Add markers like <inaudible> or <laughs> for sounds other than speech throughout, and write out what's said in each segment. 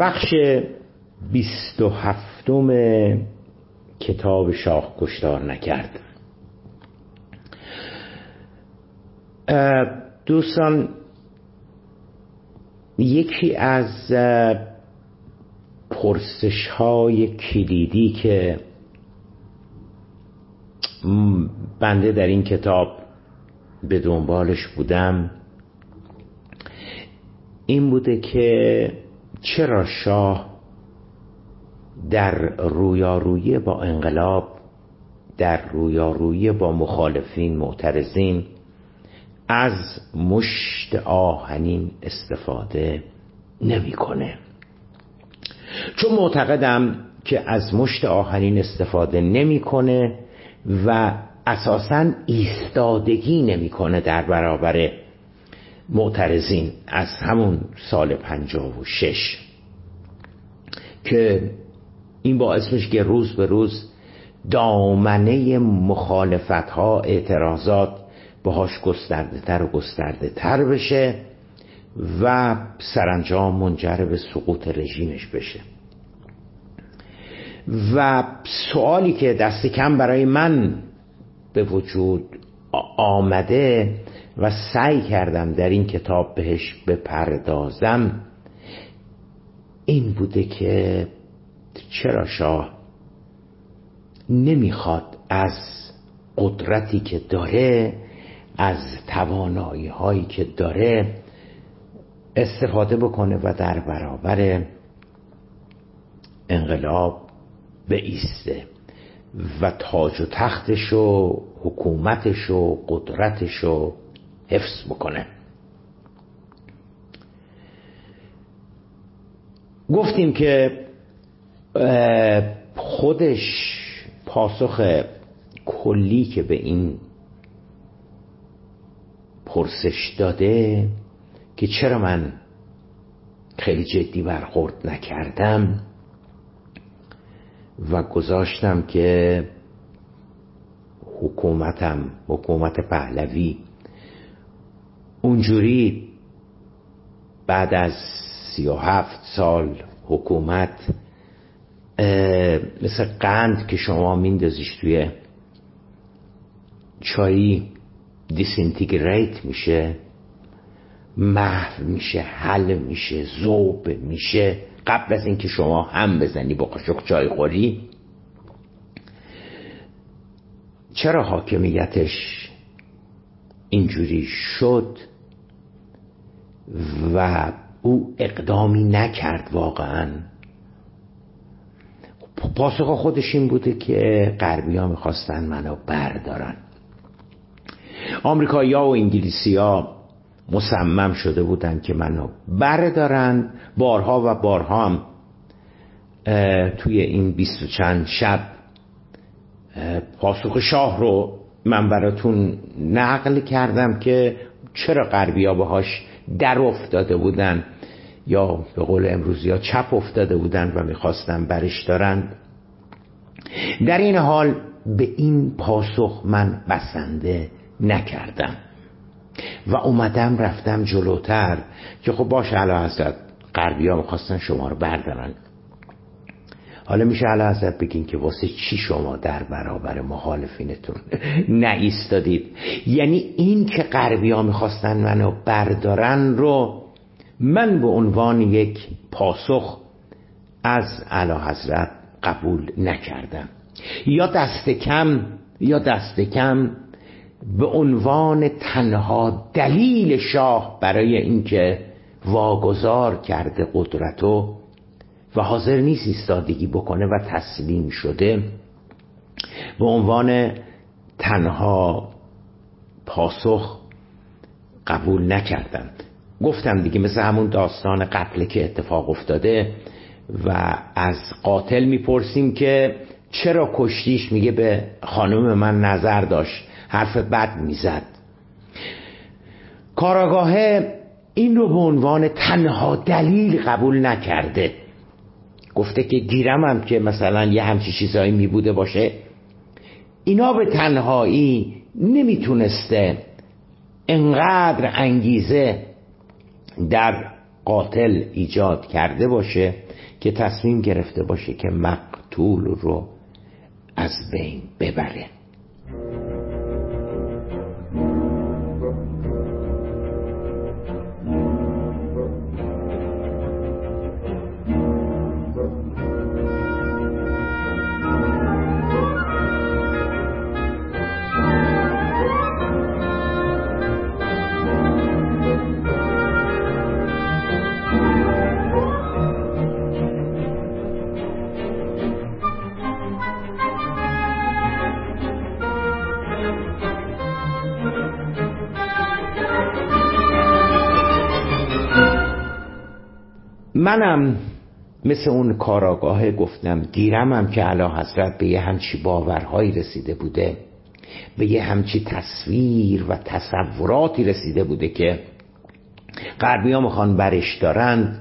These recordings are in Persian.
بخش بیست و هفتم کتاب شاه کشتار نکرد. دوستان یکی از پرسش های کلیدی که بنده در این کتاب به دنبالش بودم این بوده که چرا شاه در رویارویی با انقلاب در رویارویی با مخالفین معترضین از مشت آهنین استفاده نمی‌کنه؟ چون معتقدم که از مشت آهنین استفاده نمی‌کنه و اساسا ایستادگی نمی‌کنه در برابر معترضین از همون سال پنجاه و شش که این باعث میشه که روز به روز دامنه مخالفت ها اعتراضات باهاش گسترده تر و گسترده تر بشه و سرانجام منجر به سقوط رژیمش بشه. و سوالی که دست کم برای من به وجود آمده و سعی کردم در این کتاب بهش بپردازم. این بوده که چرا شاه نمی‌خواد از قدرتی که داره از توانایی هایی که داره استفاده بکنه و در برابر انقلاب ایسته و تاج و تختش و حکومتش و قدرتش رو حفظ بکنه. گفتیم که خودش پاسخ کلی که به این پرسش داده که چرا من خیلی جدی برخورد نکردم و گذاشتم که حکومتم حکومت پهلوی اونجوری بعد از سی و هفت سال حکومت مثل قند که شما میندازیش توی چایی disintegrate میشه محو میشه حل میشه زوب میشه. قبل از اینکه شما هم بزنی با قاشق چای خوری چرا حاکمیتش اینجوری شد؟ و او اقدامی نکرد واقعا. پاسخ خودش این بوده که غربی ها می‌خواستن منو بردارن. آمریکایی ها و انگلیسی ها مصمم شده بودن که منو بردارن. بارها و بارها هم توی این بیست و چند شب پاسخ شاه رو من براتون نقل کردم که چرا غربی ها باهاش در افتاده بودن یا به قول امروزی ها چپ افتاده بودن و می‌خواستن برش دارن در این حال به این پاسخ من بسنده نکردم و اومدم رفتم جلوتر که خب باشه علا حضرت غربی ها می‌خواستن شما رو بردارن. حالا میشه علا حضرت بگین که واسه چی شما در برابر مخالفینتون <laughs> نایستادید؟ یعنی این که غربی ها می‌خواستن منو بردارن رو من به عنوان یک پاسخ از علا حضرت قبول نکردم. یا دست کم یا دست کم به عنوان تنها دلیل شاه برای اینکه واگذار کرده قدرتو و حاضر نیست ایستادگی بکنه و تسلیم شده به عنوان تنها پاسخ قبول نکردم گفتم دیگه مثل همون داستان قتل که اتفاق افتاده و از قاتل می‌پرسیم که چرا کشتیش میگه به خانم من نظر داشت. حرف بد می‌زد. کاراگاه این رو به عنوان تنها دلیل قبول نکرده. گفته که گیرم هم که مثلا یه همچی چیزایی میبوده باشه. اینا به تنهایی نمی‌تونسته انقدر انگیزه در قاتل ایجاد کرده باشه که تصمیم گرفته باشه که مقتول رو از بین ببره. منم مثل اون کاراگاه گفتم دیرمم که علا حضرت به یه همچی باورهایی رسیده بوده به یه همچی تصویر و تصوراتی رسیده بوده که غربی ها می‌خوان برش دارند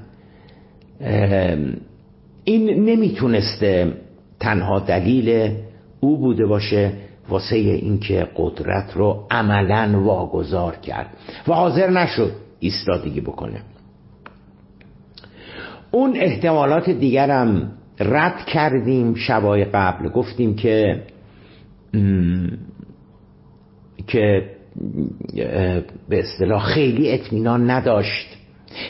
این نمی‌تونسته تنها دلیل او بوده باشه واسه اینکه قدرت رو عملا واگذار کرد. و حاضر نشد ایستادگی بکنه. اون احتمالات دیگرم رد کردیم شبای قبل. گفتیم که که به اصطلاح خیلی اطمینان نداشت.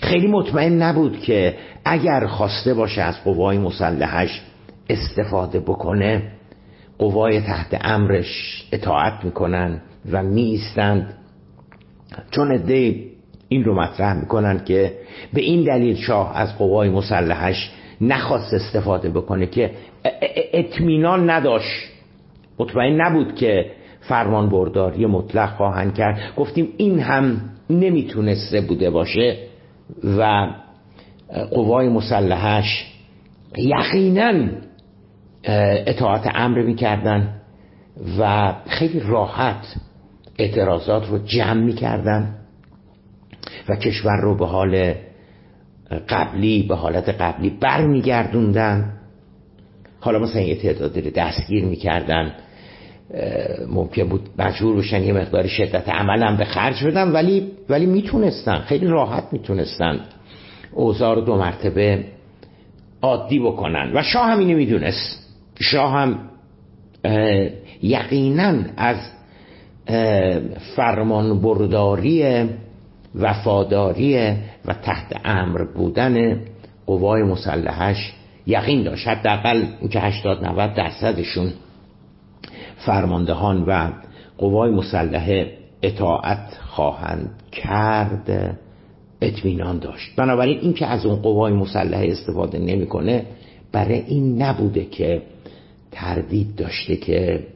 خیلی مطمئن نبود که اگر خواسته باشه از قوای مسلحش استفاده بکنه قوای تحت امرش اطاعت می‌کنن و میستند چون عده این رو مطرح می‌کنن که به این دلیل شاه از قوای مسلحش نخواست استفاده بکنه که اطمینان نداشت. مطمئن نبود که فرمان برداری مطلق خواهند کرد. گفتیم این هم نمی‌تونسته بوده باشه و قوای مسلحش یقینا اطاعت امر می‌کردن و خیلی راحت اعتراضات رو جمع می‌کردن. و کشور رو به حال قبلی به حالت قبلی برمیگردوندن. حالا مثلا یه تعدادی رو دستگیر می‌کردن. ممکن بود مجبور بشن یه مقدار شدت عمل هم به خرج بدن ولی ولی می‌تونستن. خیلی راحت می‌تونستن اوضاع رو دو مرتبه عادی بکنن. و شاه هم اینو می‌دونست. شاه هم یقینا از فرمان برداری وفاداری و تحت امر بودن قوای مسلحش یقین داشت. حداقل اینکه 80 90 درصدشون فرماندهان و قوای مسلحه اطاعت خواهند کرد اطمینان داشت. بنابراین اینکه از اون قوای مسلحه استفاده نمی‌کنه برای این نبوده که تردید داشته که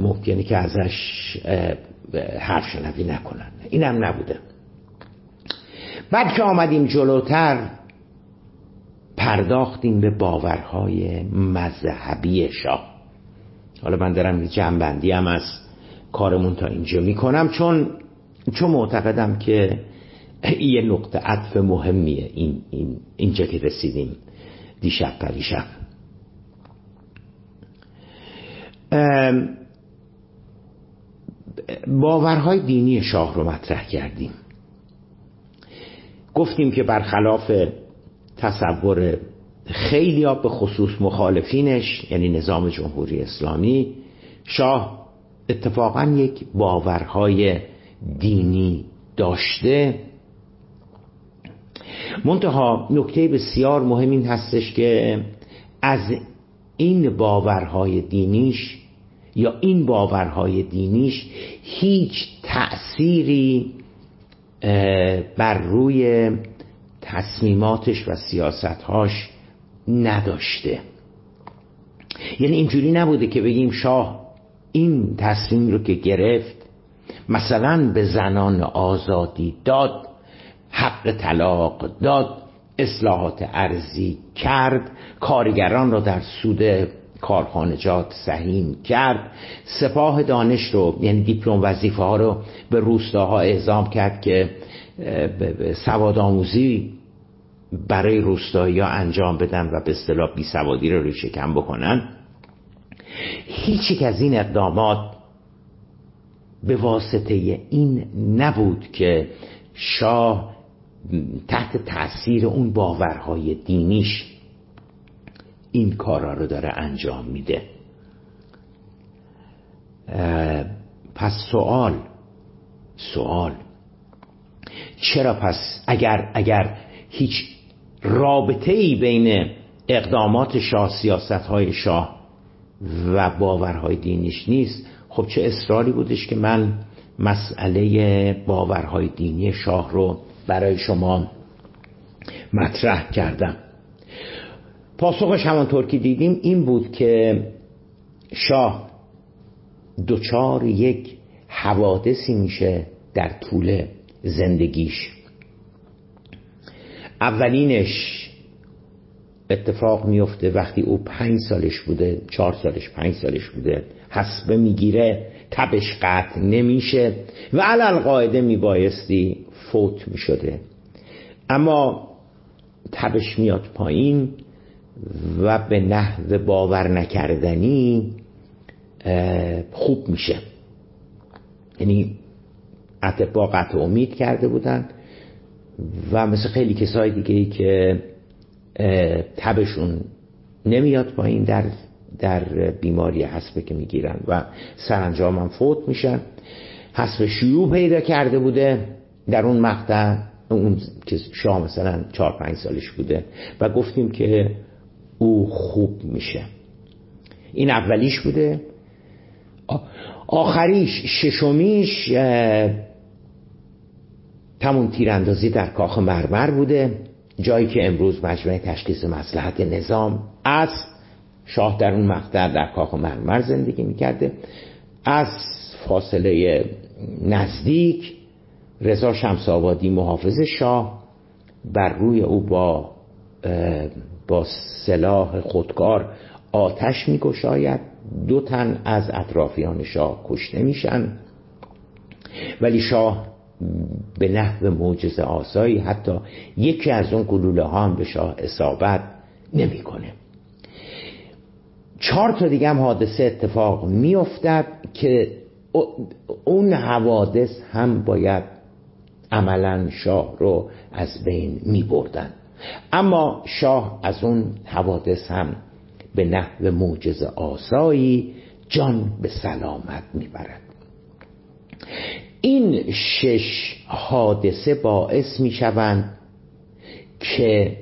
ممکنه که ازش حرف شنوی نکنن. اینم نبوده. بعد که آمدیم جلوتر پرداختیم به باورهای مذهبی شاه. حالا من دارم جنبندی هم از کارمون تا اینجا می‌کنم چون چون معتقدم که یه نقطه عطف مهمیه این, این اینجا که رسیدیم دیشب پریشب. باورهای دینی شاه رو مطرح کردیم. گفتیم که برخلاف تصور خیلی به خصوص مخالفینش یعنی نظام جمهوری اسلامی شاه اتفاقا یک باورهای دینی داشته. منتها نکته بسیار مهم این هستش که از این باورهای دینیش یا این باورهای دینیش هیچ تأثیری بر روی تصمیماتش و سیاستهاش نداشته. یعنی اینجوری نبوده که بگیم شاه این تصمیم رو که گرفت مثلا به زنان آزادی داد حق طلاق داد اصلاحات ارزی کرد کارگران را در سود کارخانجات سهیم کرد. سپاه دانش رو یعنی دیپلم وظیفه ها رو به روستاها اعزام کرد که سواد آموزی برای روستایی انجام بدن و به اصطلاح بی سوادی رو ریشه کم بکنن. هیچ از این اقدامات به واسطه این نبود که شاه تحت تاثیر اون باورهای دینیش این کارا رو داره انجام میده. پس سوال سوال. چرا پس اگر اگر هیچ رابطه ای بین اقدامات شاه سیاست های شاه و باورهای دینیش نیست خب چه اصراری بودش که من مسئله باورهای دینی شاه رو برای شما مطرح کردم؟ پاسخش همانطور که دیدیم این بود که شاه دچار یک حوادثی میشه در طول زندگیش. اولینش اتفاق میفته وقتی او پنج سالش بوده چهار سالش پنج سالش بوده. حسبه می‌گیره تبش قطع نمیشه و علال قاعده میبایستی فوت می‌شده. اما تبش میاد پایین. و به نحو باور نکردنی خوب میشه. یعنی اتبا قطع امید کرده بودن و مثل خیلی کسای دیگه ای که تبشون نمیاد پایین در در بیماری حسبه که می‌گیرن و سرانجام هم فوت میشن. حسب شیوع پیدا کرده بوده در اون مقطع اون که شاه مثلا چهار پنج سالش بوده و گفتیم که او خوب میشه. این اولیش بوده. آخریش ششمیش تمون تیراندازی در کاخ مرمر بوده. جایی که امروز مجمع تشخیص مسلحت نظام از شاه در اون مقطع در کاخ مرمر زندگی می‌کرده. از فاصله نزدیک رضا شمس آبادی محافظ شاه بر روی او با با سلاح خودکار آتش میگشاید. دو تن از اطرافیان شاه کشته میشن. ولی شاه به نحو معجزه آسایی حتی یکی از اون گلوله ها هم به شاه اصابت نمی‌کنه. چهار تا دیگه هم حادثه اتفاق میافتد که اون حوادث هم باید عملا شاه رو از بین می بردن. اما شاه از اون حوادث هم به نحو معجزه آسایی جان به سلامت می‌برد. این شش حادثه باعث می شوند که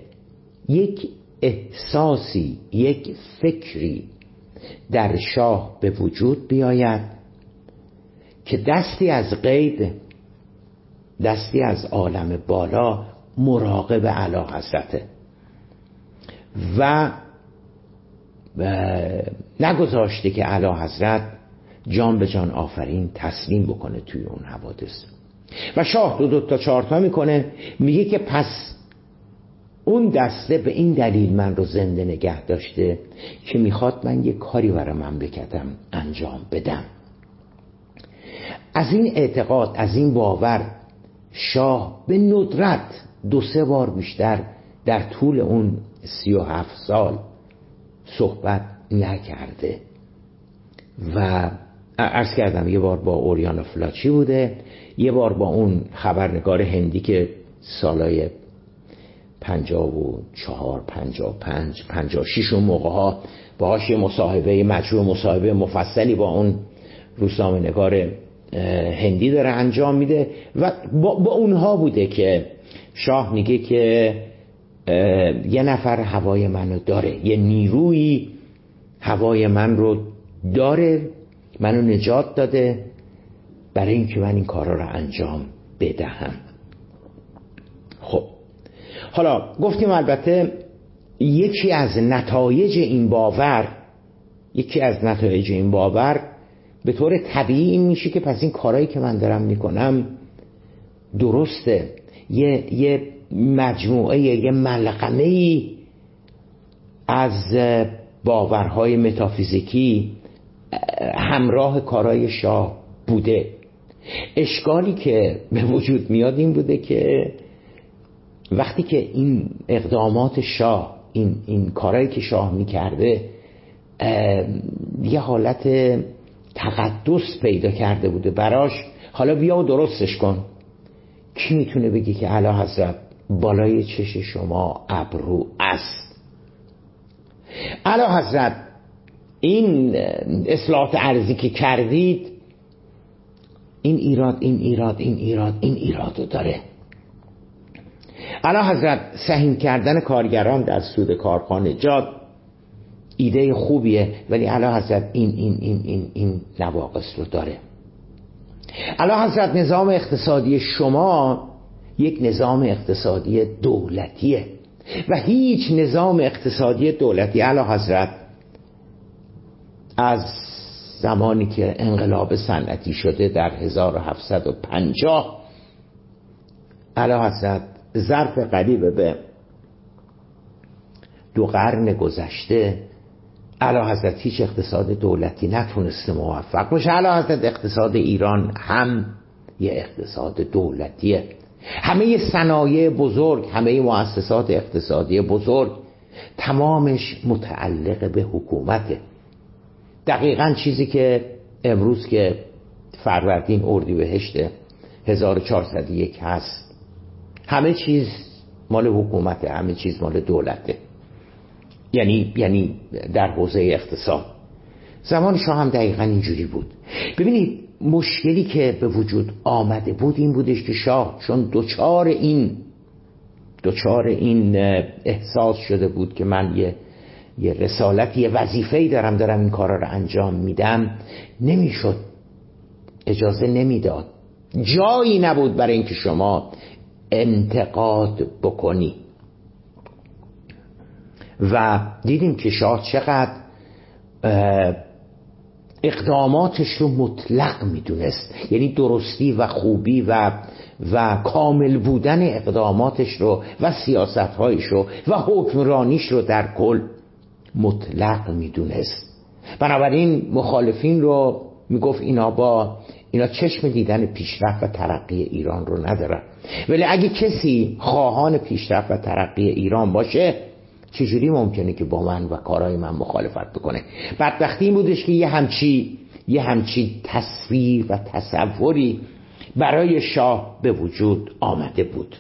یک احساسی یک فکری در شاه به وجود بیاید که دستی از غیب دستی از عالم بالا مراقب علا حضرته و نگذاشته که علا حضرت جان به جان آفرین تسلیم بکنه توی اون حوادث. و شاه دو دو تا چارتا می‌کنه میگه که پس اون دسته به این دلیل من رو زنده نگه داشته که می‌خواد من یه کاری برای مملکتم انجام بدم. از این اعتقاد از این باور شاه به ندرت دو سه بار بیشتر در طول اون سی و هفت سال صحبت نکرده. و ارز کردم یه بار با اوریانا فلاچی بوده یه بار با اون خبرنگار هندی که سالای پنجاب و چهار پنجاب پنج پنجاب شیش اون موقع ها باهاش یه مصاحبه مجموع مصاحبه مفصلی با اون روزنامه نگار هندی داره انجام میده و با, با اونها بوده که شاه میگه که یه نفر هوای منو داره یه نیروی هوای من رو داره منو نجات داده برای اینکه من این کارا رو انجام بدهم. خب حالا گفتیم البته یکی از نتایج این باور یکی از نتایج این باور به طور طبیعی میشه که پس این کارهایی که من دارم می‌کنم درسته. یه, یه مجموعه یه ملغمه ای از باورهای متافیزیکی همراه کارای شاه بوده. اشکالی که به وجود میاد این بوده که وقتی که این اقدامات شاه این, این کارهایی که شاه می‌کرده یه حالت تقدس پیدا کرده بوده براش. حالا بیا و درستش کن. کی می‌تونه بگی که علا حضرت بالای چش شما ابرو است؟ علا حضرت این اصلاحات ارزی که کردید این ایراد این ایراد این ایراد این ایراد رو داره. علا حضرت سهیم کردن کارگران در سود کارخانه جاد ایده خوبیه ولی علا حضرت این این این این این نواقص رو داره. علا حضرت نظام اقتصادی شما یک نظام اقتصادی دولتیه و هیچ نظام اقتصادی دولتی علا حضرت از زمانی که انقلاب صنعتی شده در 1750 علا حضرت ظرف قریب به دو قرن گذشته علا حضرت هیچ اقتصاد دولتی نتونسته موفق باشه. علا حضرت اقتصاد ایران هم یه اقتصاد دولتیه. همه صنایع بزرگ همه مؤسسات اقتصادی بزرگ تمامش متعلق به حکومته. دقیقا چیزی که امروز که فروردین اردیبهشت 1401 هست همه چیز مال حکومته همه چیز مال دولته. یعنی یعنی در حوزه اقتصاد. زمان شاه هم دقیقا اینجوری بود. ببینید مشکلی که به وجود آمده بود این بودش که شاه چون دوچار این دوچار این احساس شده بود که من یه یه رسالت یه وظیفه‌ای دارم دارم این کارا رو انجام میدم نمی‌شد. اجازه نمی‌داد. جایی نبود برای اینکه شما انتقاد بکنی. و دیدیم که شاه چقدر اقداماتش رو مطلق می‌دونست. یعنی درستی و خوبی و و کامل بودن اقداماتش رو و سیاستهایش رو و حکمرانیش رو در کل مطلق می‌دونست. بنابراین مخالفین رو می‌گفت اینا با اینا چشم دیدن پیشرفت و ترقی ایران رو ندارن. ولی اگه کسی خواهان پیشرفت و ترقی ایران باشه چجوری ممکنه که با من و کارهای من مخالفت بکنه؟ بدبختی این بودش که یه همچی یه همچی تصویر و تصوری برای شاه به وجود آمده بود.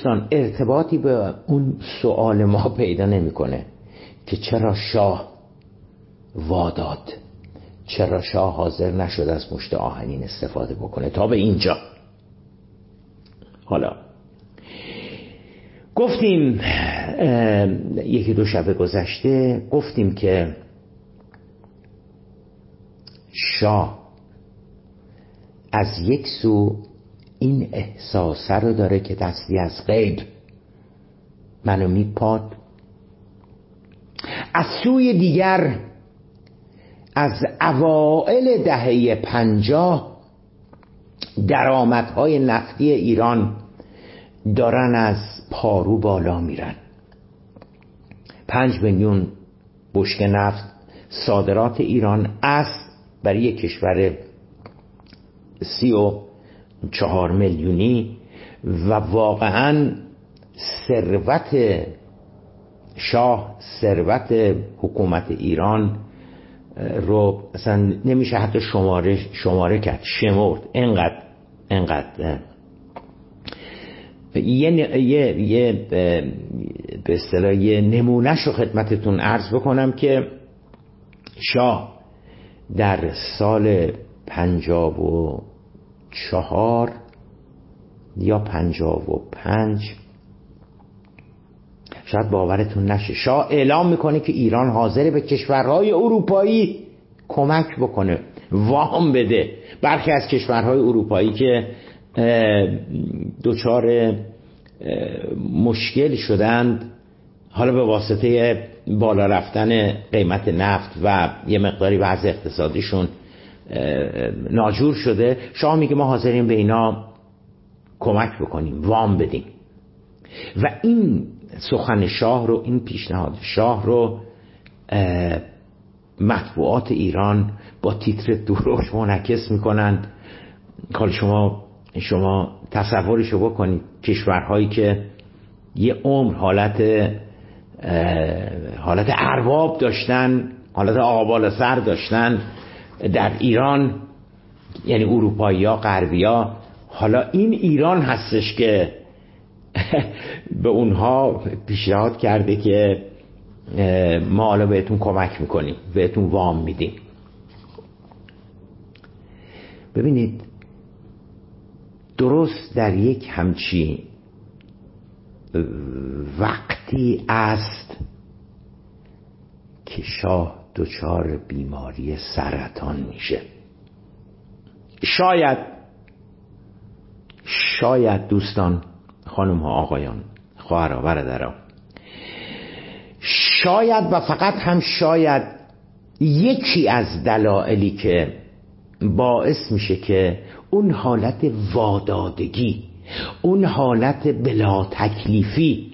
دوستان ارتباطی به اون سوال ما پیدا نمی‌کنه که چرا شاه واداد چرا شاه حاضر نشد از مشت آهنین استفاده بکنه تا به اینجا. حالا گفتیم یکی دو شب گذشته گفتیم که شاه از یک سو این احساسه رو داره که دستی از غیب. منو میپاد. از سوی دیگر از اوائل دهه پنجاه درآمدهای نفتی ایران دارن از پارو بالا میرن. پنج میلیون بشک نفت صادرات ایران است برای کشور سی و چهار میلیونی و واقعا ثروت شاه ثروت حکومت ایران رو اصلا نمیشه حتی شماره شماره کرد شمرد. انقدر انقدر. یه یه یه به اصطلاح یه نمونهش رو خدمتتون عرض بکنم که شاه در سال پنجاب و چهار یا پنجاب و پنج. شاید باورتون نشه. شاه اعلام می‌کنه که ایران حاضر به کشورهای اروپایی کمک بکنه. وام بده. برخی از کشورهای اروپایی که دچار مشکل شدند حالا به واسطه بالا رفتن قیمت نفت و یه مقداری وضع اقتصادیشون ناجور شده. شاه میگه ما حاضرین به اینا کمک بکنیم وام بدیم. و این سخن شاه رو این پیشنهاد شاه رو مطبوعات ایران با تیتر دروش منعکس می‌کنند. حال شما شما تصورشو بکنید. کشورهایی که یه عمر حالت حالت ارباب داشتن حالت آقابال سر داشتن در ایران یعنی اروپایی ها غربی ها حالا این ایران هستش که <laughs> به اونها پیشنهاد کرده که ما حالا بهتون کمک می‌کنیم بهتون وام میدیم. ببینید درست در یک همچی وقتی است که شاه دچار بیماری سرطان میشه. شاید شاید دوستان خانم ها آقایان خواهر برادران شاید و فقط هم شاید یکی از دلایلی که باعث میشه که اون حالت وادادگی اون حالت بلا تکلیفی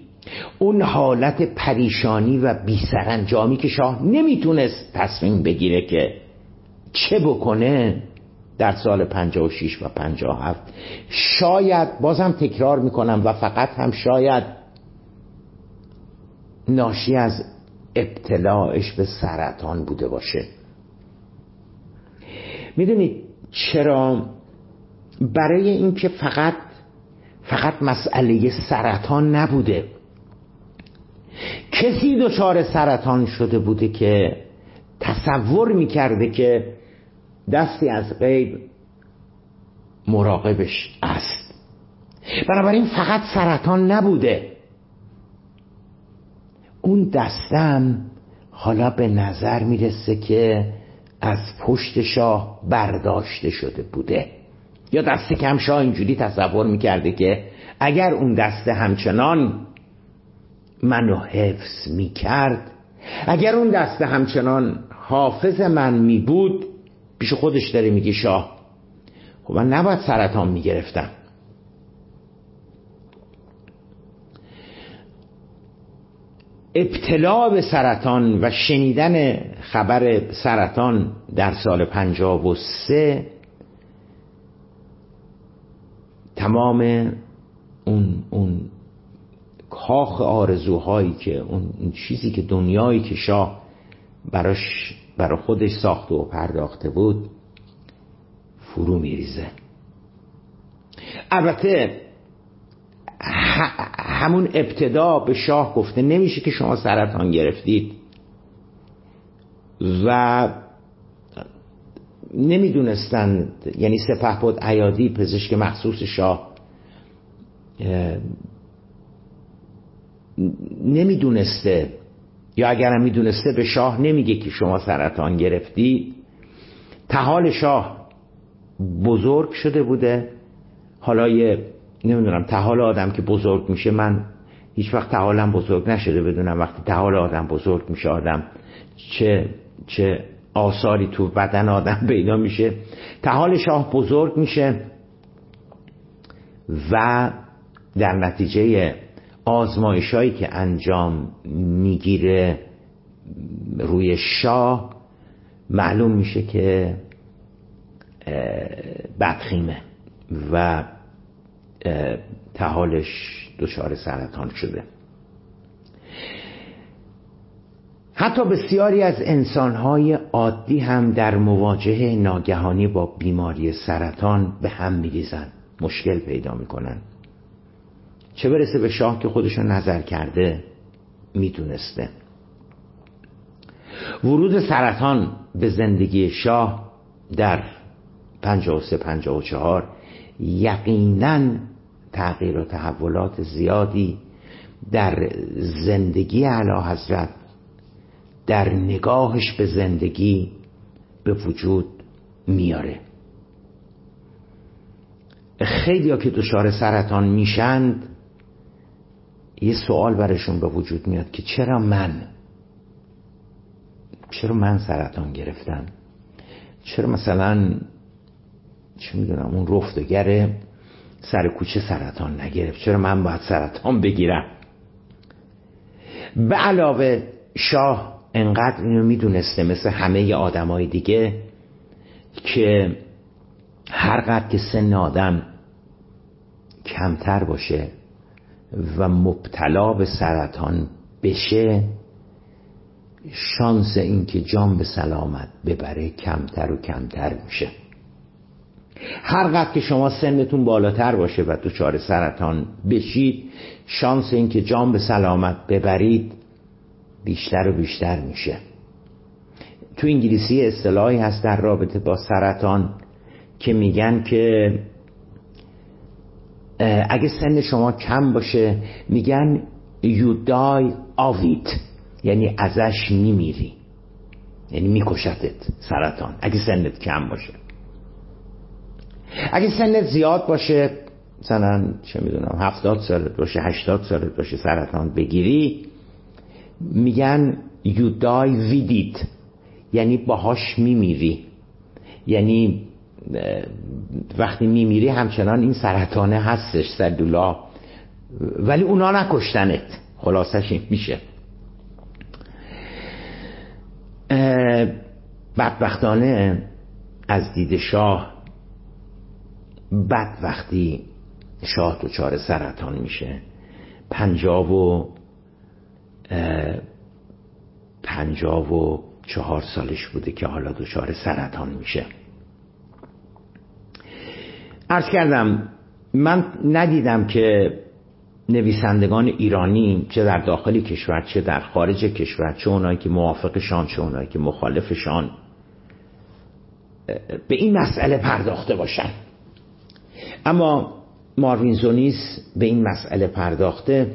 اون حالت پریشانی و بیسرانجامی که شاه نمی‌تونست تصمیم بگیره که چه بکنه در سال 56 و 57 شاید بازم تکرار می‌کنم و فقط هم شاید ناشی از ابتلاعش به سرطان بوده باشه. می‌دونید چرا؟ برای اینکه فقط فقط مسئله سرطان نبوده. کسی دچار سرطان شده بوده که تصور می‌کرده که دستی از غیب مراقبش است. بنابراین فقط سرطان نبوده. اون دستم حالا به نظر می‌رسه که از پشت شاه برداشته شده بوده. یا دست کم شاه اینجوری تصور می‌کرده که اگر اون دسته همچنان منو حفظ می‌کرد. اگر اون دسته همچنان حافظ من میبود پیش خودش داره میگه شاه. خب من نباید سرطان می‌گرفتم. ابتلا به سرطان و شنیدن خبر سرطان در سال پنجاب و سه تمام اون, اون کاخ آرزوهایی که اون, چیزی که دنیایی که شاه براش برا خودش ساخته و پرداخته بود فرو میریزه. البته همون ابتدا به شاه گفته نمیشه که شما سرطان گرفتید. و نمی‌دونستند یعنی سپه بود عیادی پزشک مخصوص شاه نمی‌دونسته. یا اگرم می‌دونسته به شاه نمیگه که شما سرطان گرفتی. تحال شاه بزرگ شده بوده. حالا یه نمی‌دونم تحال آدم که بزرگ میشه من هیچ وقت تحالم بزرگ نشده بدونم. وقتی تحال آدم بزرگ میشه آدم چه چه آثاری تو بدن آدم پیدا میشه. تحال شاه بزرگ میشه و در نتیجه آزمایش هایی که انجام می‌گیره روی شاه معلوم میشه که بدخیمه و تحالش دچار سرطان شده. حتی بسیاری از انسانهای عادی هم در مواجهه ناگهانی با بیماری سرطان به هم میریزن مشکل پیدا می‌کنن. چه برسه به شاه که خودشون نظر کرده؟ می‌دونسته. ورود سرطان به زندگی شاه در 53 54 یقینا تغییر و تحولات زیادی در زندگی علا حضرت در نگاهش به زندگی به وجود میاره. خیلی ها که دچار سرطان میشند یه سوال برشون به وجود میاد که چرا من چرا من سرطان گرفتم؟ چرا مثلا چه می‌دونم اون رفتگر سر کوچه سرطان نگرفت؟ چرا من باید سرطان بگیرم؟ به علاوه شاه انقدر اینو می‌دونسته مثل همه آدمای دیگه که هر قدر که سن آدم کمتر باشه و مبتلا به سرطان بشه شانس اینکه جان به سلامت ببره کمتر و کمتر میشه. هر قدر که شما سنتون بالاتر باشه و دچار سرطان بشید شانس اینکه جان به سلامت ببرید بیشتر و بیشتر میشه. تو انگلیسی اصطلاحی هست در رابطه با سرطان که میگن که اگه سن شما کم باشه میگن you die of یعنی ازش میمیری. یعنی میکشتت سرطان اگه سنت کم باشه. اگه سنت زیاد باشه مثلا چه می‌دونم هفتاد سالت باشه هشتاد سالت باشه سرطان بگیری میگن you die with it. یعنی باهاش میمیری. یعنی وقتی میمیری همچنان این سرطانه هستش سلولا ولی اونا نکشتنت. خلاصش این میشه. بدبختانه از دید شاه بد وقتی شاه دچار سرطان میشه. پنجاب و پنجاب و چهار سالش بوده که حالا دچار سرطان میشه. ارز کردم من ندیدم که نویسندگان ایرانی چه در داخل کشور چه در خارج کشور چه اونایی که موافقشان چه اونایی که مخالفشان به این مسئله پرداخته باشن. اما ماروین زونیس به این مسئله پرداخته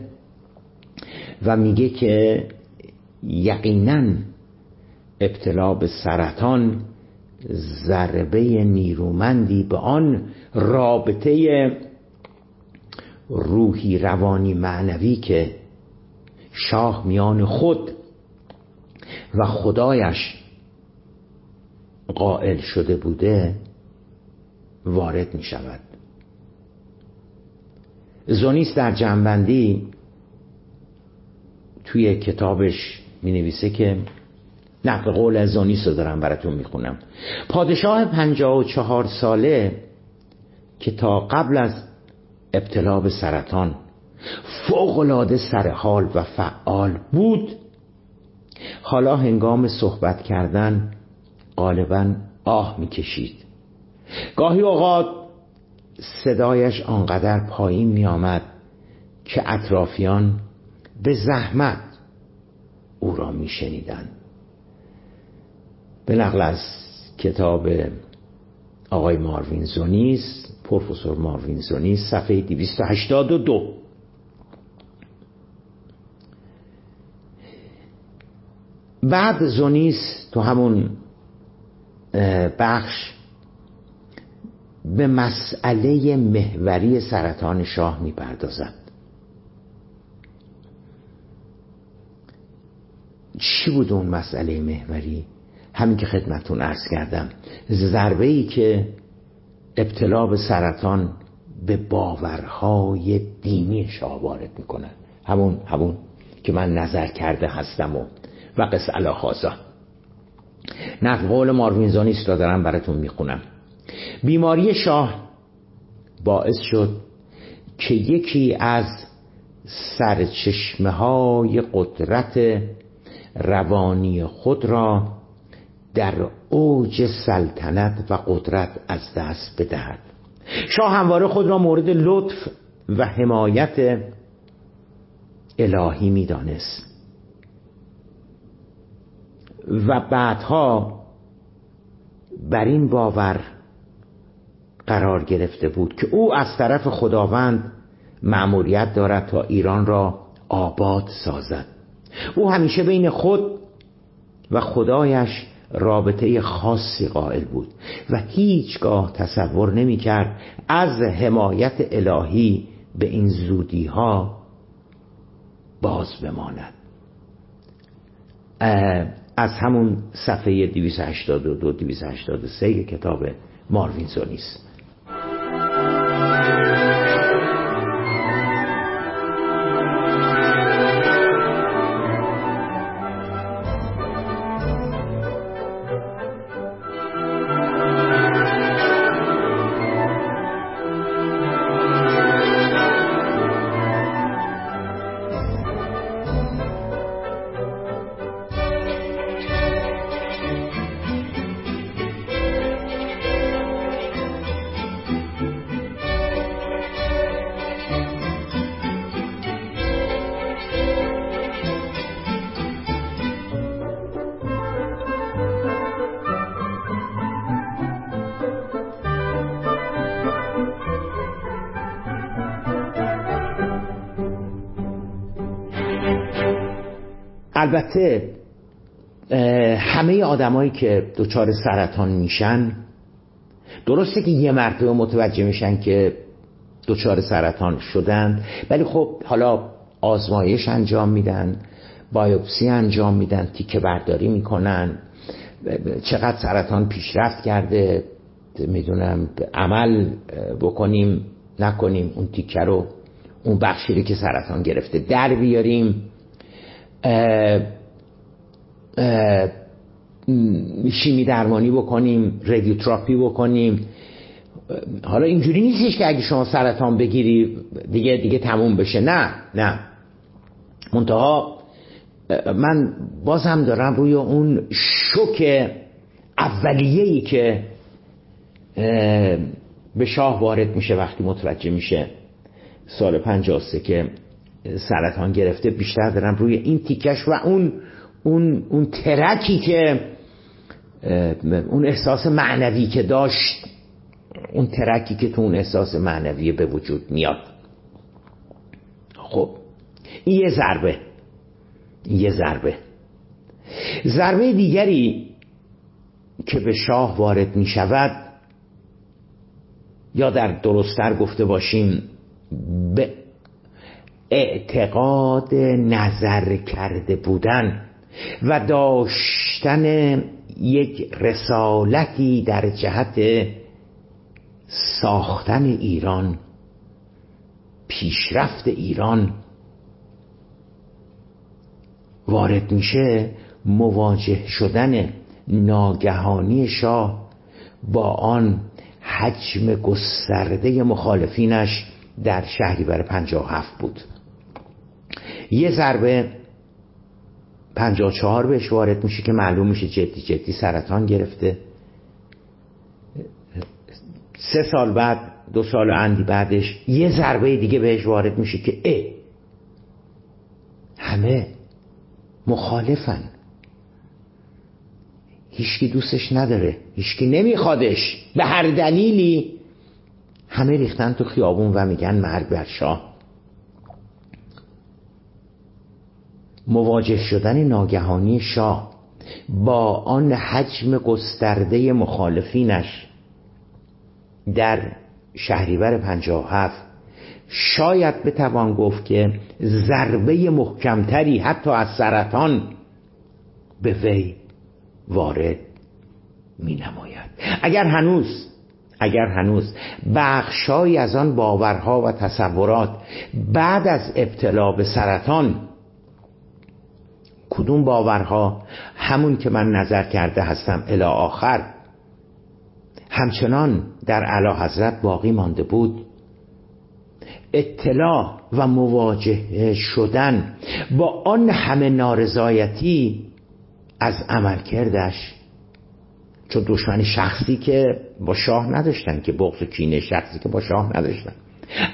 و میگه که یقینا ابتلا به سرطان ضربه نیرومندی به آن رابطه روحی روانی معنوی که شاه میان خود و خدایش قائل شده بوده وارد می شود زونیس در جنبندی توی کتابش می نویسه که نقل قول زونیس رو دارم براتون می‌خونم. پادشاه پنجاه و چهار ساله که تا قبل از ابتلا به سرطان فوقلاده سرحال و فعال بود حالا هنگام صحبت کردن غالبا آه می‌کشید گاهی اوقات صدایش آنقدر پایین می آمد که اطرافیان به زحمت او را می شنیدن. به نقل از کتاب آقای ماروین زونیس پروفسور ماروین زونیس صفحه 282 بعد زونیس تو همون بخش به مسئله محوری سرطان شاه می‌پردازد. چی بود اون مسئله محوری؟ همین که خدمتون ارز کردم. ضربه ای که ابتلا به سرطان به باورهای دینی وارد می‌کنن همون همون که من نظر کرده هستم و و قص علاخازا نقل قول ماروینزانیست را دارم براتون می‌خونم. بیماری شاه باعث شد که یکی از سرچشمه های قدرت روانی خود را در اوج سلطنت و قدرت از دست بدهد. شاه همواره خود را مورد لطف و حمایت الهی می‌دانست. و بعدها بر این باور قرار گرفته بود که او از طرف خداوند مأموریت دارد تا ایران را آباد سازد. او همیشه بین خود و خدایش رابطه خاصی قائل بود و هیچگاه تصور نمی کرد از حمایت الهی به این زودی ها باز بماند. از همون صفحه 282 283 کتاب ماروین البته همه آدمایی که دچار سرطان میشن درسته که یه مرتبه متوجه میشن که دچار سرطان شدن ولی خب حالا آزمایش انجام میدن بایوپسی انجام میدن تیکه برداری می‌کنن چقدر سرطان پیشرفت کرده می‌دونم عمل بکنیم نکنیم اون تیکه رو اون بخشی که سرطان گرفته در بیاریم. شیمی درمانی بکنیم ردیوتراپی بکنیم. حالا اینجوری نیستش که اگه شما سرطان بگیری دیگه دیگه تموم بشه. نه نه. منتها من بازم دارم روی اون شوک اولیه‌ای که به شاه وارد میشه وقتی متوجه میشه سال 53 که سرطان گرفته بیشتر دارم روی این تیکش و اون اون اون ترکی که اون احساس معنوی که داشت اون ترکی که تو اون احساس معنوی به وجود میاد. خب این یه ضربه. یه ضربه. ضربه دیگری که به شاه وارد می شود یا در درستتر گفته باشیم به اعتقاد نظر کرده بودن و داشتن یک رسالتی در جهت ساختن ایران پیشرفت ایران وارد میشه مواجه شدن ناگهانی شاه با آن حجم گسترده مخالفینش در شهریور 57 بود. یه ضربه 54 بهش وارد میشه که معلوم میشه جدی جدی سرطان گرفته. سه سال بعد دو سال اندی بعدش یه ضربه دیگه بهش وارد میشه که اه همه مخالفن. هیچکی دوستش نداره هیچکی نمیخوادش. به هر دلیلی همه ریختن تو خیابون و میگن مرگ بر شاه. مواجه شدن ناگهانی شاه با آن حجم گسترده مخالفینش در شهریور 57 شاید بتوان گفت که ضربه محکمتری حتی از سرطان به وی وارد می نماید اگر هنوز اگر هنوز بخشایی از آن باورها و تصورات بعد از ابتلا به سرطان کدوم باورها همون که من نظر کرده هستم الی آخر. همچنان در علا حضرت باقی مانده بود. اطلاع و مواجهه شدن با آن همه نارضایتی از عمل کردش چون دشمن شخصی که با شاه نداشتن که بغض و کینه شخصی که با شاه نداشتن.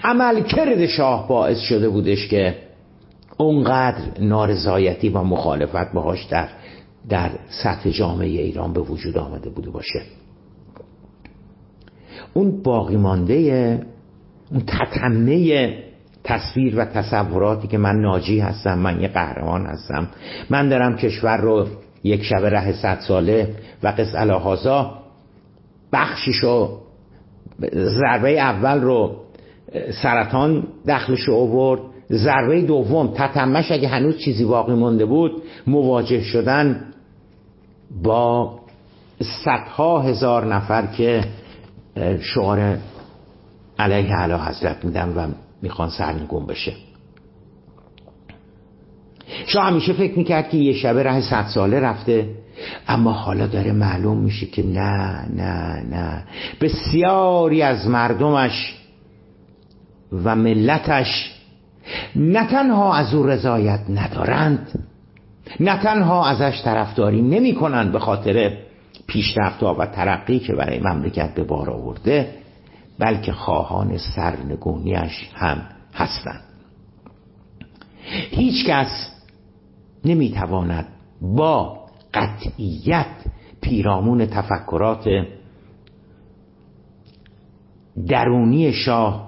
عمل کرد شاه باعث شده بودش که اونقدر نارضایتی و مخالفت باهاش در در سطح جامعه ایران به وجود آمده بوده باشه. اون باقی مانده اون تتمه تصویر و تصوراتی که من ناجی هستم من یه قهرمان هستم من دارم کشور رو یک شب ره صد ساله و قص الهازا بخشیشو ضربه اول رو سرطان دخلش آورد. ضربه دوم. تتمش اگه هنوز چیزی باقی مونده بود مواجه شدن با صدها هزار نفر که شعار علیه علی حضرت میدن و می‌خوان سرنگون بشه. شاه همیشه فکر می‌کرد که یه شبه ره صد ساله رفته اما حالا داره معلوم میشه که نه نه نه. بسیاری از مردمش و ملتش نه تنها از او رضایت ندارند نه تنها ازش طرفداری نمی کنند به خاطر پیشرفت و ترقی که برای مملکت به بار آورده بلکه خواهان سرنگونیش هم هستند. هیچ کس نمی‌تواند با قطعیت پیرامون تفکرات درونی شاه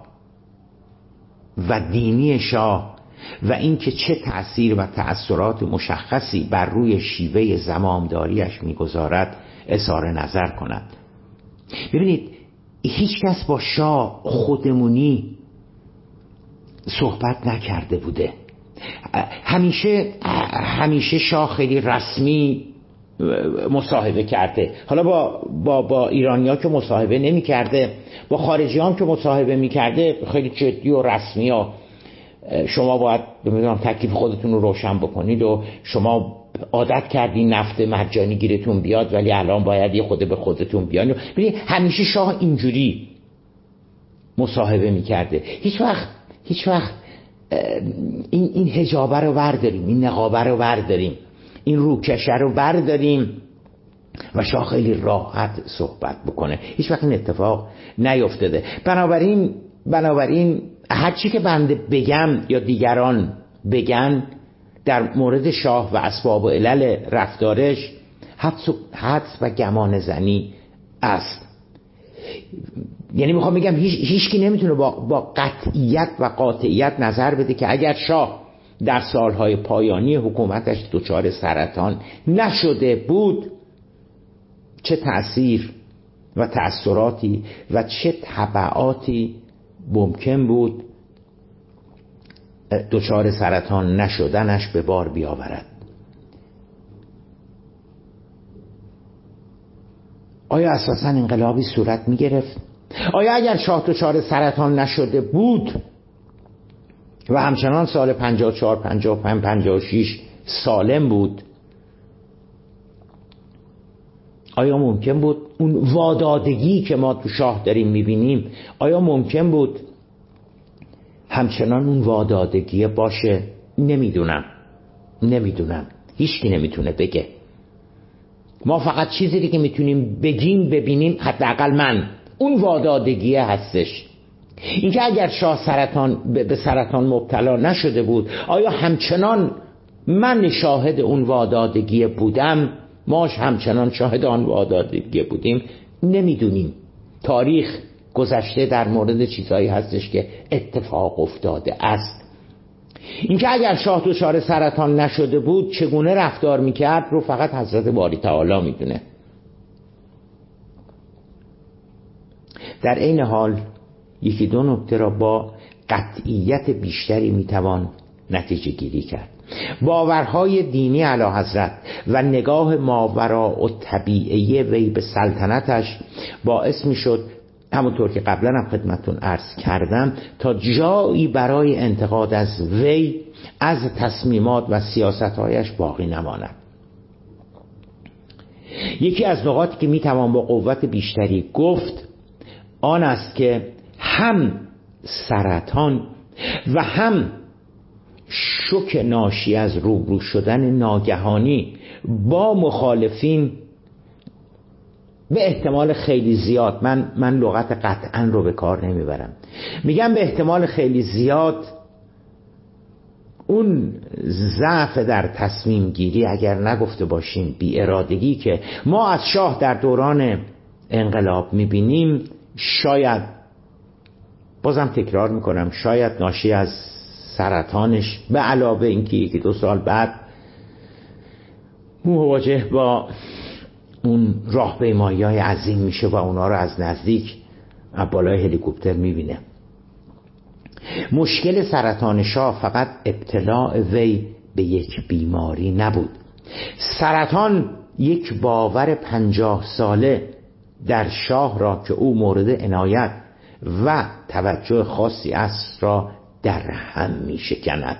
و دینی شاه و اینکه چه تأثیر و تأثیرات مشخصی بر روی شیوه زمامداریش می‌گذارد اظهار نظر کند. ببینید هیچ کس با شاه خودمونی صحبت نکرده بوده. همیشه همیشه شاه خیلی رسمی مصاحبه کرده. حالا با با با ایرانیا که مصاحبه نمی کرده با خارجیان که مصاحبه می کرده خیلی جدی و رسمی ها شما باید نمی‌دونم تکلیف خودتون رو روشن بکنید و شما عادت کردین نفت مجانی گیرتون بیاد ولی الان باید یه خود به خودتون بیان. ببینید همیشه شاه اینجوری مصاحبه می‌کرده. هیچ وقت هیچ وقت این این حجابه رو برداریم این نقابه رو برداریم. این روکشه رو برداریم و شاه خیلی راحت صحبت بکنه. هیچ وقت این اتفاق نیفتاده. بنابراین بنابراین هر چی که بنده بگم یا دیگران بگن در مورد شاه و اسباب و علل رفتارش حدس و, حدس و گمان زنی است. یعنی می‌خوام بگم هیچ هیچکی نمی‌تونه با, با قطعیت و قاطعیت نظر بده که اگر شاه در سالهای پایانی حکومتش دچار سرطان نشده بود چه تأثیر و تأثیراتی و چه طبعاتی ممکن بود دچار سرطان نشدنش به بار بیاورد آیا اساسا انقلابی صورت می گرفت؟ آیا اگر شاه دچار سرطان نشده بود و همچنان سال 54 55 56 سالم بود. آیا ممکن بود اون وادادگی که ما تو شاه داریم می‌بینیم آیا ممکن بود همچنان اون وادادگی باشه؟ نمی‌دونم. نمی‌دونم. هیچکی نمی‌تونه بگه. ما فقط چیزی که می‌تونیم بگیم ببینیم حداقل من. اون وادادگیه هستش. اینکه اگر شاه سرطان به سرطان مبتلا نشده بود آیا همچنان من شاهد اون وادادگی بودم؟ ماش همچنان شاهد آن وادادگی بودیم. نمی‌دونیم. تاریخ گذشته در مورد چیزهایی هستش که اتفاق افتاده است. اینکه اگر شاه دچار سرطان نشده بود چگونه رفتار می‌کرد؟ رو فقط حضرت باری تعالی می‌دونه. در این حال یکی دو نکته را با قطعیت بیشتری می‌توان نتیجه گیری کرد. باورهای دینی علی حضرت و نگاه ماورا و طبیعه وی به سلطنتش باعث می‌شد همونطور که قبلا هم خدمتون عرض کردم تا جایی برای انتقاد از وی از تصمیمات و سیاستهایش باقی نماند. یکی از نقاطی که می‌توان با قوت بیشتری گفت آن است که هم سرطان و هم شک ناشی از روبرو شدن ناگهانی با مخالفین به احتمال خیلی زیاد من من لغت قطعا رو به کار نمی‌برم. میگم به احتمال خیلی زیاد اون ضعف در تصمیم گیری اگر نگفته باشیم بی ارادگی که ما از شاه در دوران انقلاب می‌بینیم شاید بازم تکرار می‌کنم شاید ناشی از سرطانش به علاوه اینکه یکی دو سال بعد مواجه با اون راه های عظیم میشه و اونا رو از نزدیک بالای هلیکوپتر می‌بینه. مشکل سرطان شاه فقط ابتلاع وی به یک بیماری نبود. سرطان یک باور پنجاه ساله در شاه را که او مورد عنایت و توجه خاصی است را در هم می شکند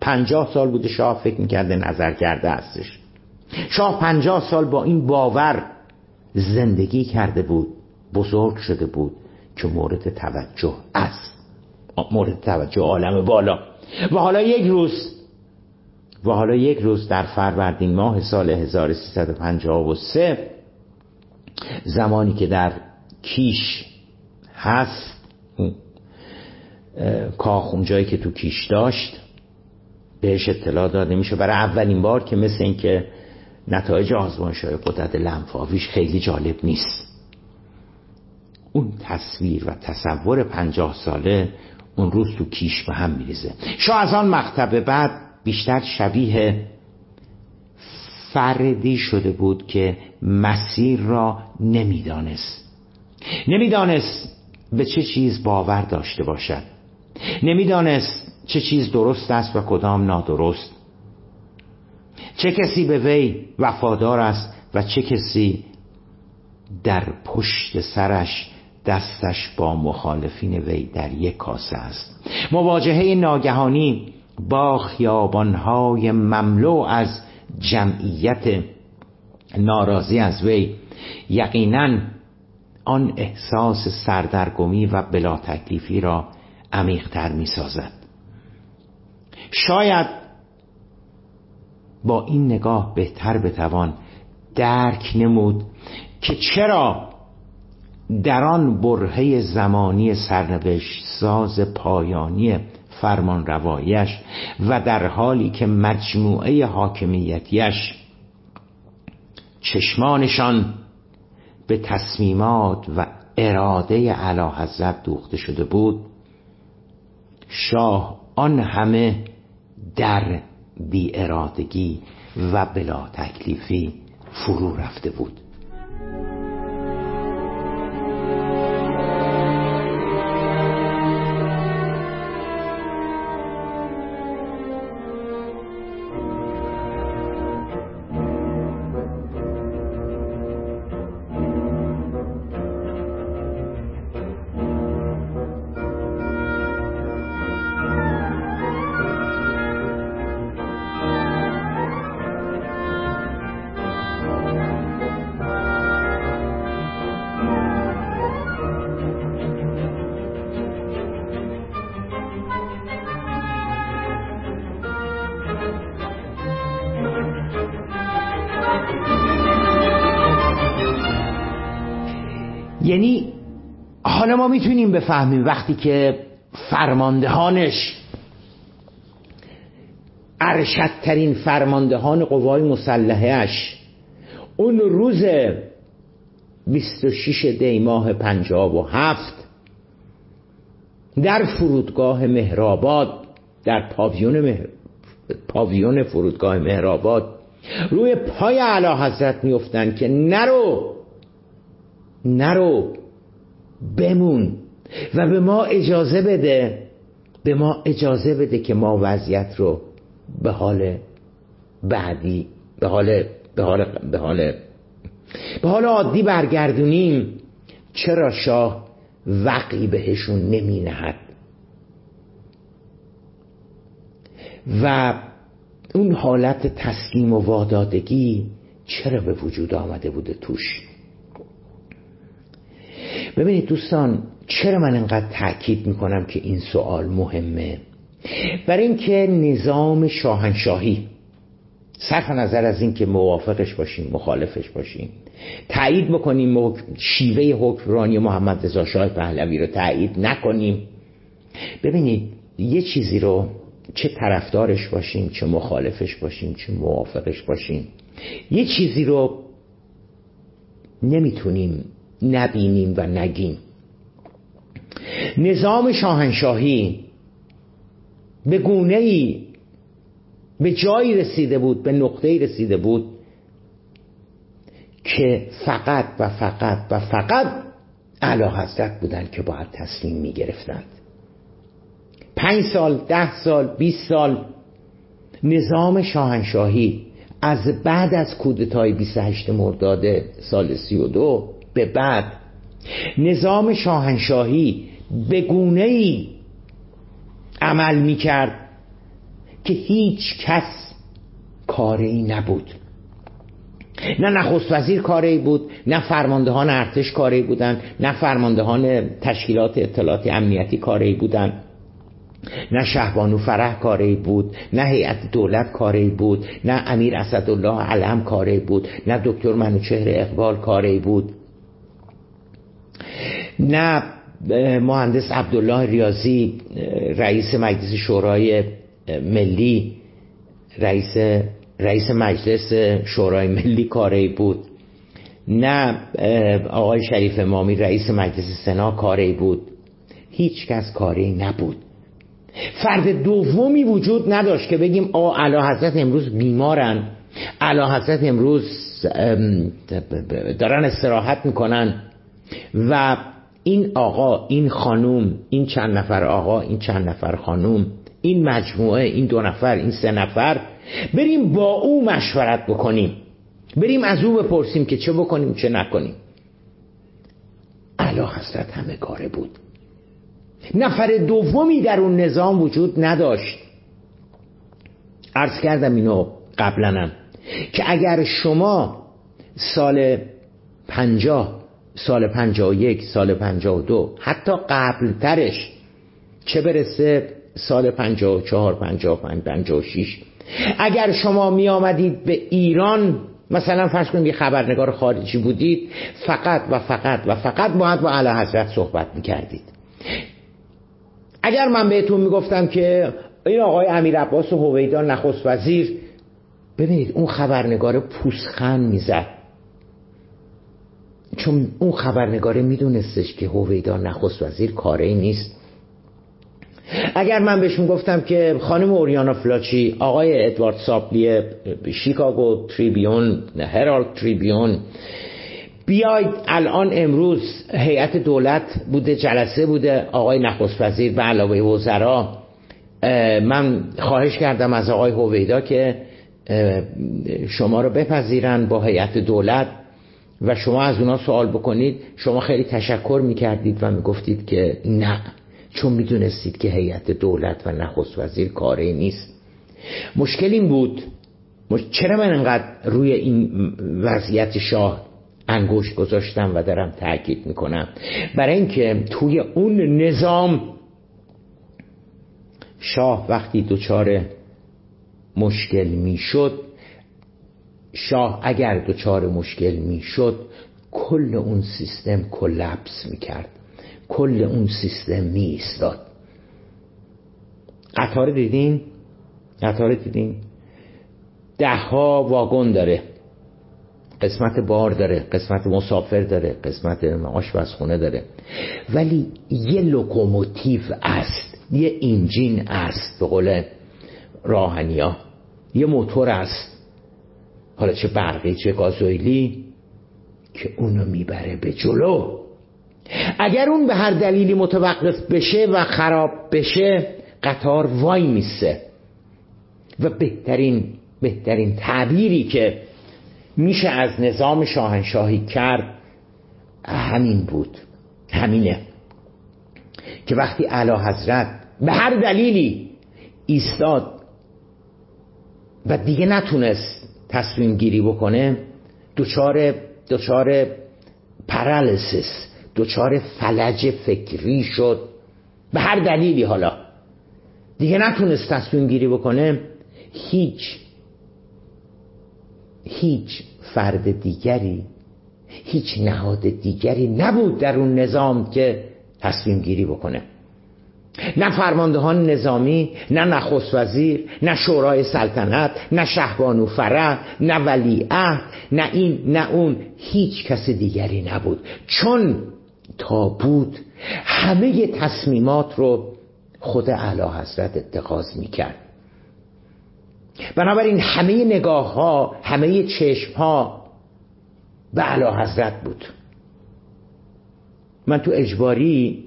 پنجاه سال بوده شاه فکر می‌کرده نظر کرده هستش. شاه پنجاه سال با این باور زندگی کرده بود بزرگ شده بود که مورد توجه است. مورد توجه عالم بالا. و حالا یک روز و حالا یک روز در فروردین ماه سال 1353 زمانی که در کیش هست. کاخ اونجایی که تو کیش داشت بهش اطلاع داده میشه. برای اولین بار که مثل این که نتایج آزمایش های قدرت لنفاویش خیلی جالب نیست. اون تصویر و تصور پنجاه ساله اون روز تو کیش به هم میریزه. شا از آن مقطع بعد بیشتر شبیه فردی شده بود که مسیر را نمی‌دانست. نمی‌دانست به چه چیز باور داشته باشد. نمی‌دانست چه چیز درست است و کدام نادرست. چه کسی به وی وفادار است و چه کسی در پشت سرش دستش با مخالفین وی در یک کاسه است. مواجهه ناگهانی با خیابانهای مملو از جمعیت ناراضی از وی. یقینا آن احساس سردرگمی و بلا تکلیفی را عمیقتر می سازد شاید با این نگاه بهتر بتوان درک نمود که چرا در آن برهه زمانی سرنوشت ساز پایانی فرمان روایش و در حالی که مجموعه حاکمیتیش چشمانشان به تصمیمات و اراده علا حضرت دوخته شده بود شاه آن همه در بی ارادگی و بلا تکلیفی فرو رفته بود. یعنی حالا ما می‌تونیم بفهمیم وقتی که فرماندهانش ارشدترین فرماندهان قوای مسلحهش اون روز 26 دی ماه پنجاب و هفت در فرودگاه مهرآباد در پاویون, مهر... پاویون فرودگاه مهرآباد روی پای اعلی حضرت میفتن که نرو! نرو. بمون. و به ما اجازه بده. به ما اجازه بده که ما وضعیت رو به حال بعدی به حال به حال به حال به حال عادی برگردونیم. چرا شاه وقعی بهشون نمی نهد و اون حالت تسلیم و وادادگی چرا به وجود آمده بوده توش؟ ببینید دوستان چرا من انقدر تاکید می‌کنم که این سوال مهمه؟ برای اینکه نظام شاهنشاهی صرف نظر از اینکه موافقش باشیم مخالفش باشیم تایید بکنیم شیوه حکمرانی محمد رضا شاه پهلوی رو تایید نکنیم. ببینید یه چیزی رو چه طرفدارش باشیم چه مخالفش باشیم چه موافقش باشیم یه چیزی رو نمی‌تونیم نبینیم و نگیم. نظام شاهنشاهی به گونه ای به جایی رسیده بود به نقطه‌ای رسیده بود که فقط و فقط و فقط اعلی حضرت بودن که باید تصمیم می گرفتند پنج سال ده سال بیست سال نظام شاهنشاهی از بعد از کودتای 28 مرداد سال 32 به بعد. نظام شاهنشاهی به گونه ای عمل می کرد که هیچ کس کاری نبود. نه نخست وزیر کاری بود نه فرماندهان ارتش کاری بودن نه فرماندهان تشکیلات اطلاعاتی امنیتی کاری بودن نه شهبانو فرح کاری بود نه هیئت دولت کاری بود نه امیر اسدالله علم کاری بود نه دکتر منوچهر اقبال کاری بود. نه مهندس عبدالله ریاضی رئیس مجلس شورای ملی رئیس رئیس مجلس شورای ملی کاری بود. نه آقای شریف امامی رئیس مجلس سنا کاری بود. هیچ کس کاری نبود. فرد دومی وجود نداشت که بگیم آقا علا حضرت امروز بیمارن علا حضرت امروز دارن استراحت می‌کنن. و این آقا این خانوم این چند نفر آقا این چند نفر خانوم این مجموعه این دو نفر این سه نفر بریم با او مشورت بکنیم. بریم از او بپرسیم که چه بکنیم چه نکنیم. علا حضرت همه کاره بود. نفر دومی در اون نظام وجود نداشت. عرض کردم اینو قبلنم که اگر شما سال پنجاه سال پنجاه و یک سال پنجاه و دو. حتی قبل ترش چه برسه سال پنجاه و چهار پنجاه و پنج پنجاه و شیش اگر شما می آمدید به ایران مثلا فرض کنید یه خبرنگار خارجی بودید فقط و فقط و فقط باید با علا حضرت صحبت می کردید اگر من بهتون می‌گفتم که این آقای امیر عباس هویدا نخست وزیر ببینید اون خبرنگار پوسخن می‌زد. چون اون خبرنگاره میدونستش که هویدا نخست وزیر کاری نیست. اگر من بهشون گفتم که خانم اوریانا فلاچی آقای ادوارد سابلی شیکاگو تریبیون هرالد تریبیون بیاید الان امروز هیئت دولت بوده جلسه بوده آقای نخست وزیر به علاوه وزرا من خواهش کردم از آقای هویدا که شما رو بپذیرن با هیئت دولت. و شما از اونا سوال بکنید شما خیلی تشکر می‌کردید و می‌گفتید که نه چون می‌دونستید که هیئت دولت و نخست وزیر کاری نیست. مشکل این بود چرا من انقدر روی این وضعیت شاه انگوش گذاشتم و دارم تاکید می‌کنم؟ برای اینکه توی اون نظام شاه وقتی دچار مشکل می‌شد شاه اگر دچار مشکل می‌شد کل اون سیستم کلپس می‌کرد. کل اون سیستم می ایستاد قطار دیدین؟ قطار دیدین؟ ده ها واگن داره. قسمت بار داره قسمت مسافر داره قسمت آشپزخونه داره. ولی یه لوکوموتیو است یه انجین است به قول راهنیا. یه موتور است. حالا چه برقی چه گازوئیلی که اونو می‌بره به جلو. اگر اون به هر دلیلی متوقف بشه و خراب بشه قطار وای میسه. و بهترین بهترین تعبیری که میشه از نظام شاهنشاهی کرد همین بود. همینه. که وقتی اعلی حضرت به هر دلیلی ایستاد و دیگه نتونست تصمیم گیری بکنه دچار دچار پرالسیس دچار فلج فکری شد. به هر دلیلی حالا. دیگه نتونست تصمیم گیری بکنه هیچ هیچ فرد دیگری هیچ نهاد دیگری نبود در اون نظام که تصمیم گیری بکنه. نه فرماندهان نظامی نه نخست وزیر نه شورای سلطنت نه شهبانو فرح نه ولیعهد نه این نه اون هیچ کس دیگری نبود. چون تا بود همه تصمیمات رو خود اعلی حضرت اتخاذ می‌کرد. بنابراین همه نگاه ها همه چشم ها به علا حضرت بود. من تو اجباری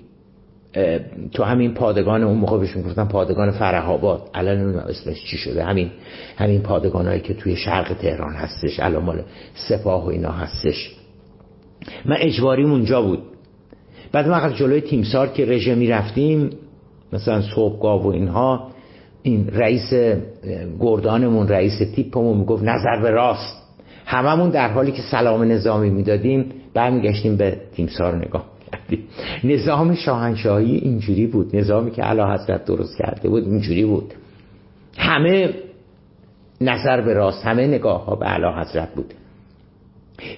تو همین پادگان اون موقع بهشون گفتم پادگان فرح آباد الان نمی‌دونم اسمش چی شده. همین همین پادگانایی که توی شرق تهران هستش الان مال سپاه و اینا هستش. من اجباریم اونجا بود. بعد ما از جلوی تیمسار که رژه می رفتیم مثلا صبحگاه و اینها این رئیس گردانمون رئیس تیپمون می‌گفت نظر به راست. هممون در حالی که سلام نظامی می‌دادیم برمیگشتیم به تیمسار نگاه. کردیم نظام شاهنشاهی اینجوری بود. نظامی که علا حضرت درست کرده بود اینجوری بود. همه نظر به راست همه نگاه ها به علا حضرت بود.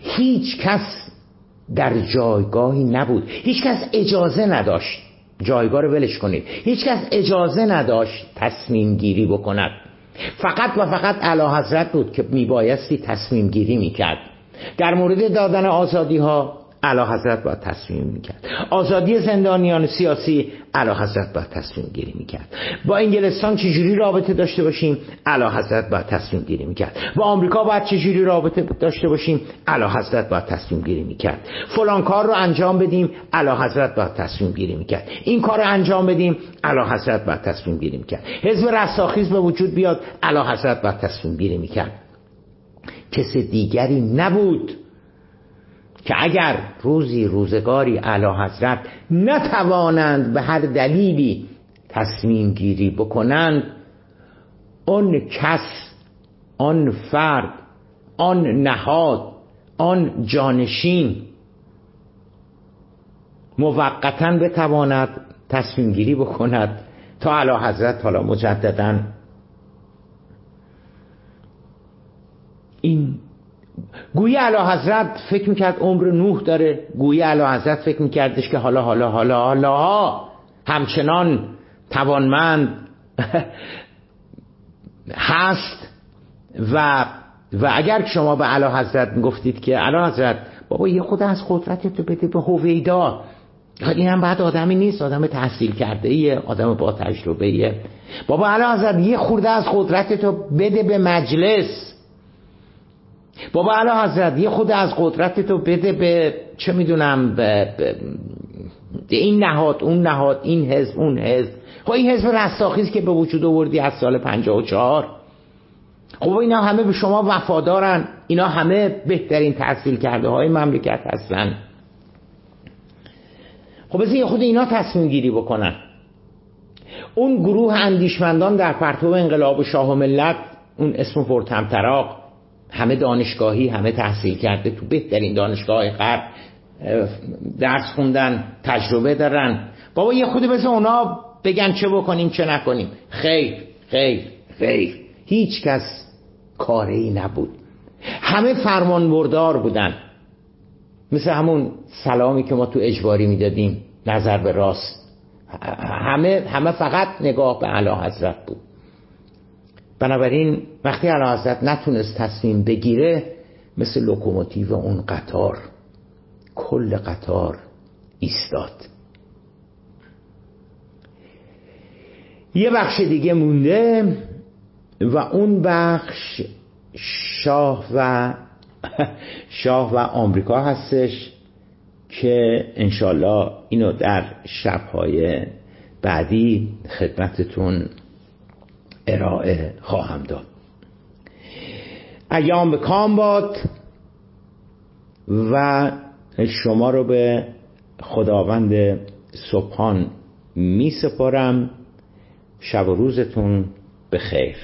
هیچ کس در جایگاهی نبود. هیچ کس اجازه نداشت. جایگاه رو ولش کنید. هیچ کس اجازه نداشت تصمیم گیری بکند. فقط و فقط علا حضرت بود که میبایستی تصمیم گیری می‌کرد. در مورد دادن آزادی ها علا حضرت باید تصمیم می‌کرد. آزادی زندانیان سیاسی علا حضرت باید تصمیم گیری می‌کرد. با انگلستان چجوری رابطه داشته باشیم؟ علا حضرت باید تصمیم گیری می‌کرد. با آمریکا باید چجوری رابطه داشته باشیم؟ علا حضرت باید تصمیم گیری می‌کرد. فلان کار رو انجام بدیم؟ علا حضرت باید تصمیم گیری می‌کرد. این کار رو انجام بدیم؟ علا حضرت باید تصمیم گیری می‌کرد. حزب رستاخیز به وجود بیاد؟ علا حضرت باید تصمیم گیری می‌کرد. کس دیگری نبود. که اگر روزی روزگاری اعلی حضرت نتوانند به هر دلیلی تصمیم گیری بکنند آن کس آن فرد آن نهاد آن جانشین موقتا بتواند تصمیم گیری بکند تا اعلی حضرت حالا مجددا. این گویی علا حضرت فکر می‌کرد عمر نوح داره. گویی علا حضرت فکر میکردش که حالا حالا حالا حالا. همچنان توانمند <laughs> هست و و اگر شما به علا حضرت می‌گفتید که علا حضرت بابا یه خود از قدرت تو بده به هویدا. این هم بعد آدمی نیست آدم تحصیل کرده ایه آدم با تجربه ایه بابا علا حضرت یه خورده از قدرت تو بده به مجلس. بابا علا حضرت یه خود از قدرت تو بده به چه می‌دونم به, این نهاد اون نهاد این حزب اون حزب. خب این حزب رستاخیز که به وجود آوردی از سال 54 خب اینا همه به شما وفادارن. اینا همه بهترین تحصیل کرده های مملکت هستن. خب یه خود اینا تصمیم گیری بکنن. اون گروه اندیشمندان در پرتو انقلاب شاه و ملت اون اسم پرتمطراق همه دانشگاهی همه تحصیل کرده تو بهترین دانشگاه غرب درس خوندن تجربه دارن. بابا یه خودی بس اونا بگن چه بکنیم چه نکنیم. خیر خیر خیر. هیچ کس کاری نبود. همه فرمان بردار بودن. مثل همون سلامی که ما تو اجباری می‌دادیم نظر به راست. همه همه فقط نگاه به اعلی حضرت بود. بنابراین وقتی حضرت نتونست تصمیم بگیره مثل لوکوموتیو اون قطار کل قطار ایستاد. یه بخش دیگه مونده و اون بخش شاه و <laughs> شاه و آمریکا هستش که انشالله اینو در شبهای بعدی خدمتتون ارائه خواهم داد. ایام به کام باد و شما رو به خداوند صبحان می سپارم. شب و روزتون به خیر